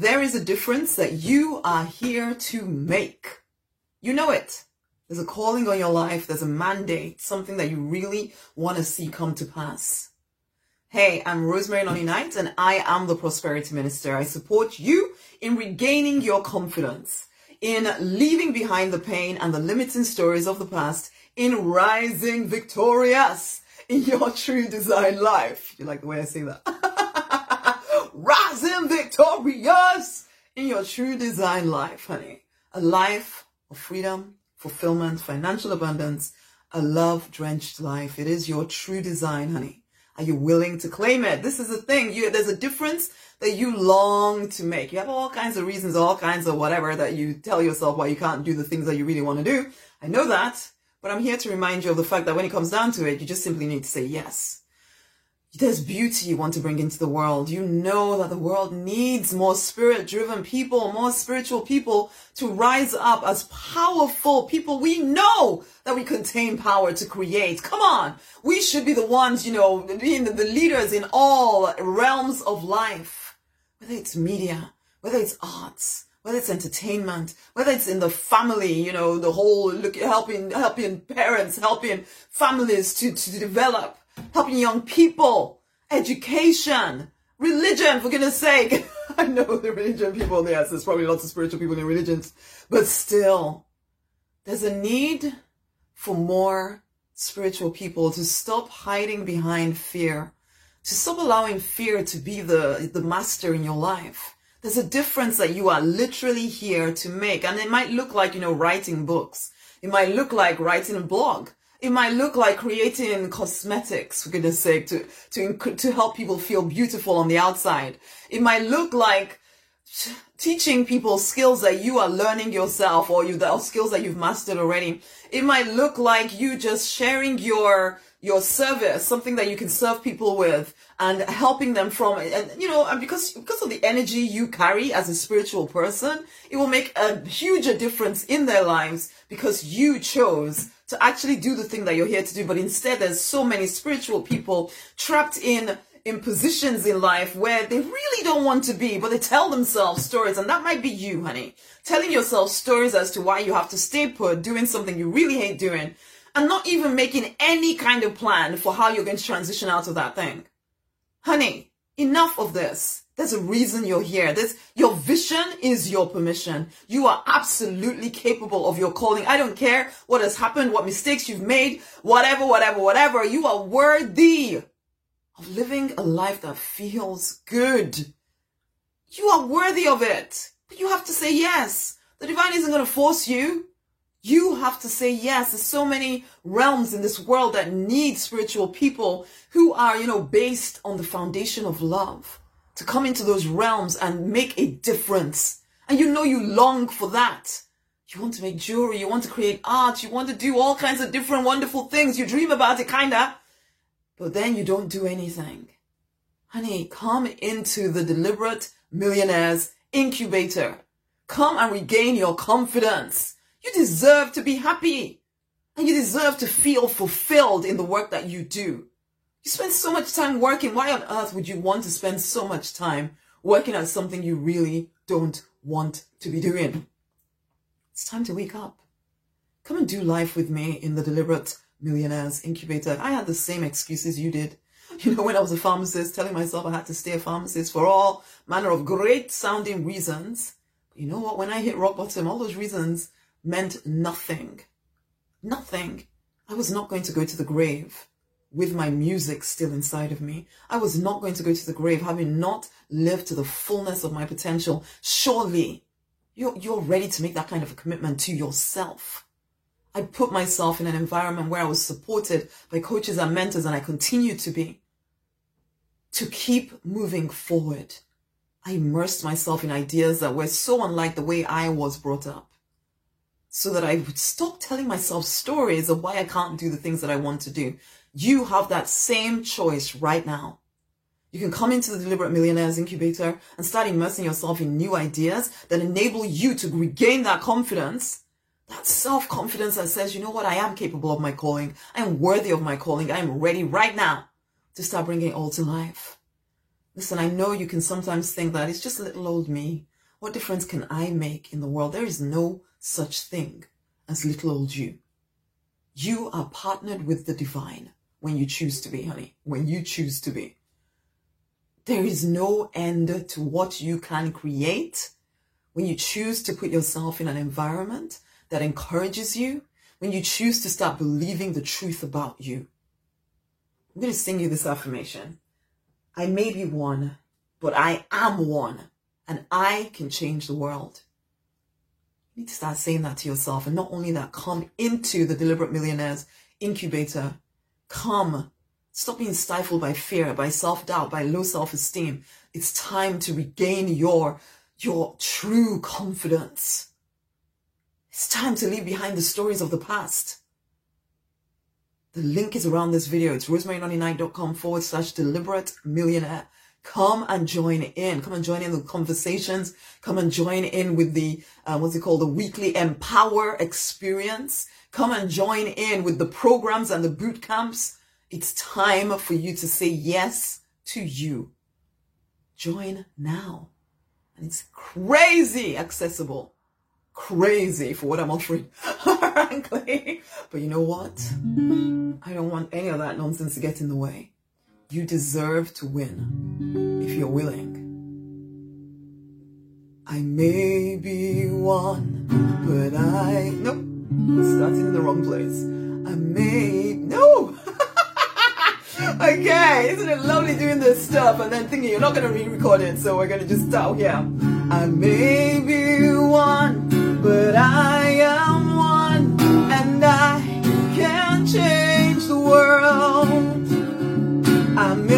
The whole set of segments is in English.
There is a difference that you are here to make. You know it. There's a calling on your life. There's a mandate, something that you really want to see come to pass. Hey, I'm Rosemary Lonnie Knight and I am the Prosperity Minister. I support you in regaining your confidence, in leaving behind the pain and the limiting stories of the past, in rising victorious in your true design life. You like the way I say that? rising victorious in your true design life, honey. A life of freedom, fulfillment, financial abundance, a love drenched life. It is your true design, honey. Are you willing to claim it? This is the thing. You, there's a difference that you long to make. You have all kinds of reasons, all kinds of whatever that you tell yourself why you can't do the things that you really want to do. I know that, but I'm here to remind you of the fact that when it comes down to it, you just simply need to say yes there's beauty you want to bring into the world. You know that the world needs more spirit driven people, more spiritual people to rise up as powerful people. We know that we contain power to create. Come on. We should be the ones, you know, being the leaders in all realms of life, whether it's media, whether it's arts, whether it's entertainment, whether it's in the family, you know, the whole look, helping, helping parents, helping families to, to develop helping young people, education, religion, for goodness sake. I know the religion people, yes, there's probably lots of spiritual people in religions, but still, there's a need for more spiritual people to stop hiding behind fear, to stop allowing fear to be the, the master in your life. There's a difference that you are literally here to make. And it might look like, you know, writing books. It might look like writing a blog. It might look like creating cosmetics, for goodness sake, to, to, to help people feel beautiful on the outside. It might look like teaching people skills that you are learning yourself or you, the skills that you've mastered already. It might look like you just sharing your, your service, something that you can serve people with and helping them from, and you know, and because, because of the energy you carry as a spiritual person, it will make a huge difference in their lives because you chose to actually do the thing that you're here to do. But instead, there's so many spiritual people trapped in in positions in life where they really don't want to be, but they tell themselves stories. And that might be you, honey. Telling yourself stories as to why you have to stay put, doing something you really hate doing, and not even making any kind of plan for how you're going to transition out of that thing. Honey, enough of this. There's a reason you're here. There's, your vision is your permission. You are absolutely capable of your calling. I don't care what has happened, what mistakes you've made, whatever, whatever, whatever. You are worthy of living a life that feels good. You are worthy of it. But you have to say yes. The divine isn't going to force you. You have to say yes. There's so many realms in this world that need spiritual people who are, you know, based on the foundation of love to come into those realms and make a difference. And you know you long for that. You want to make jewelry, you want to create art, you want to do all kinds of different wonderful things. You dream about it kinda, but then you don't do anything. Honey, come into the deliberate millionaires incubator. Come and regain your confidence. You deserve to be happy and you deserve to feel fulfilled in the work that you do. You spend so much time working. Why on earth would you want to spend so much time working at something you really don't want to be doing? It's time to wake up. Come and do life with me in the Deliberate Millionaires Incubator. I had the same excuses you did. You know, when I was a pharmacist, telling myself I had to stay a pharmacist for all manner of great sounding reasons. But you know what? When I hit rock bottom, all those reasons meant nothing. Nothing. I was not going to go to the grave with my music still inside of me. I was not going to go to the grave having not lived to the fullness of my potential. Surely you're, you're ready to make that kind of a commitment to yourself. I put myself in an environment where I was supported by coaches and mentors and I continue to be to keep moving forward. I immersed myself in ideas that were so unlike the way I was brought up so that I would stop telling myself stories of why I can't do the things that I want to do. You have that same choice right now. You can come into the Deliberate Millionaires Incubator and start immersing yourself in new ideas that enable you to regain that confidence, that self-confidence that says, you know what, I am capable of my calling. I am worthy of my calling. I am ready right now to start bringing it all to life. Listen, I know you can sometimes think that it's just little old me. What difference can I make in the world? There is no such thing as little old you. You are partnered with the divine when you choose to be, honey. When you choose to be. There is no end to what you can create when you choose to put yourself in an environment that encourages you, when you choose to start believing the truth about you. I'm going to sing you this affirmation. I may be one, but I am one, and I can change the world. You need to start saying that to yourself. And not only that, come into the Deliberate Millionaires incubator. Come. Stop being stifled by fear, by self-doubt, by low self-esteem. It's time to regain your, your true confidence. It's time to leave behind the stories of the past. The link is around this video. It's rosemary99.com forward slash deliberate millionaire. Come and join in. Come and join in the conversations. Come and join in with the, uh, what's it called? The weekly empower experience. Come and join in with the programs and the boot camps. It's time for you to say yes to you. Join now. And it's crazy accessible crazy for what I'm offering, frankly. But you know what? I don't want any of that nonsense to get in the way. You deserve to win if you're willing. I may be one, but I. Nope. Starting in the wrong place. I may. No! okay, isn't it lovely doing this stuff and then thinking you're not to re record it, so we're to just start here. I may be one but I am one and I can change the world. I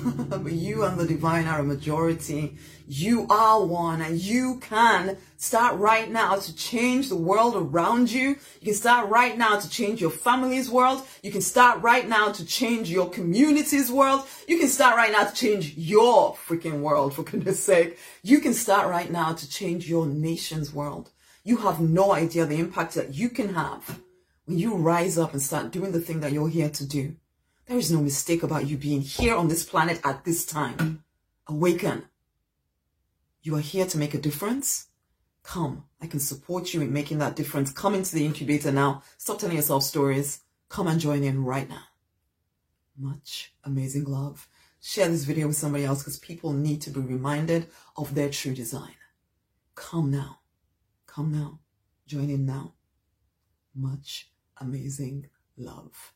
but you and the divine are a majority. You are one and you can start right now to change the world around you. You can start right now to change your family's world. You can start right now to change your community's world. You can start right now to change your freaking world, for goodness sake. You can start right now to change your nation's world. You have no idea the impact that you can have when you rise up and start doing the thing that you're here to do. There is no mistake about you being here on this planet at this time. Awaken. You are here to make a difference. Come. I can support you in making that difference. Come into the incubator now. Stop telling yourself stories. Come and join in right now. Much amazing love. Share this video with somebody else because people need to be reminded of their true design. Come now. Come now. Join in now. Much amazing love.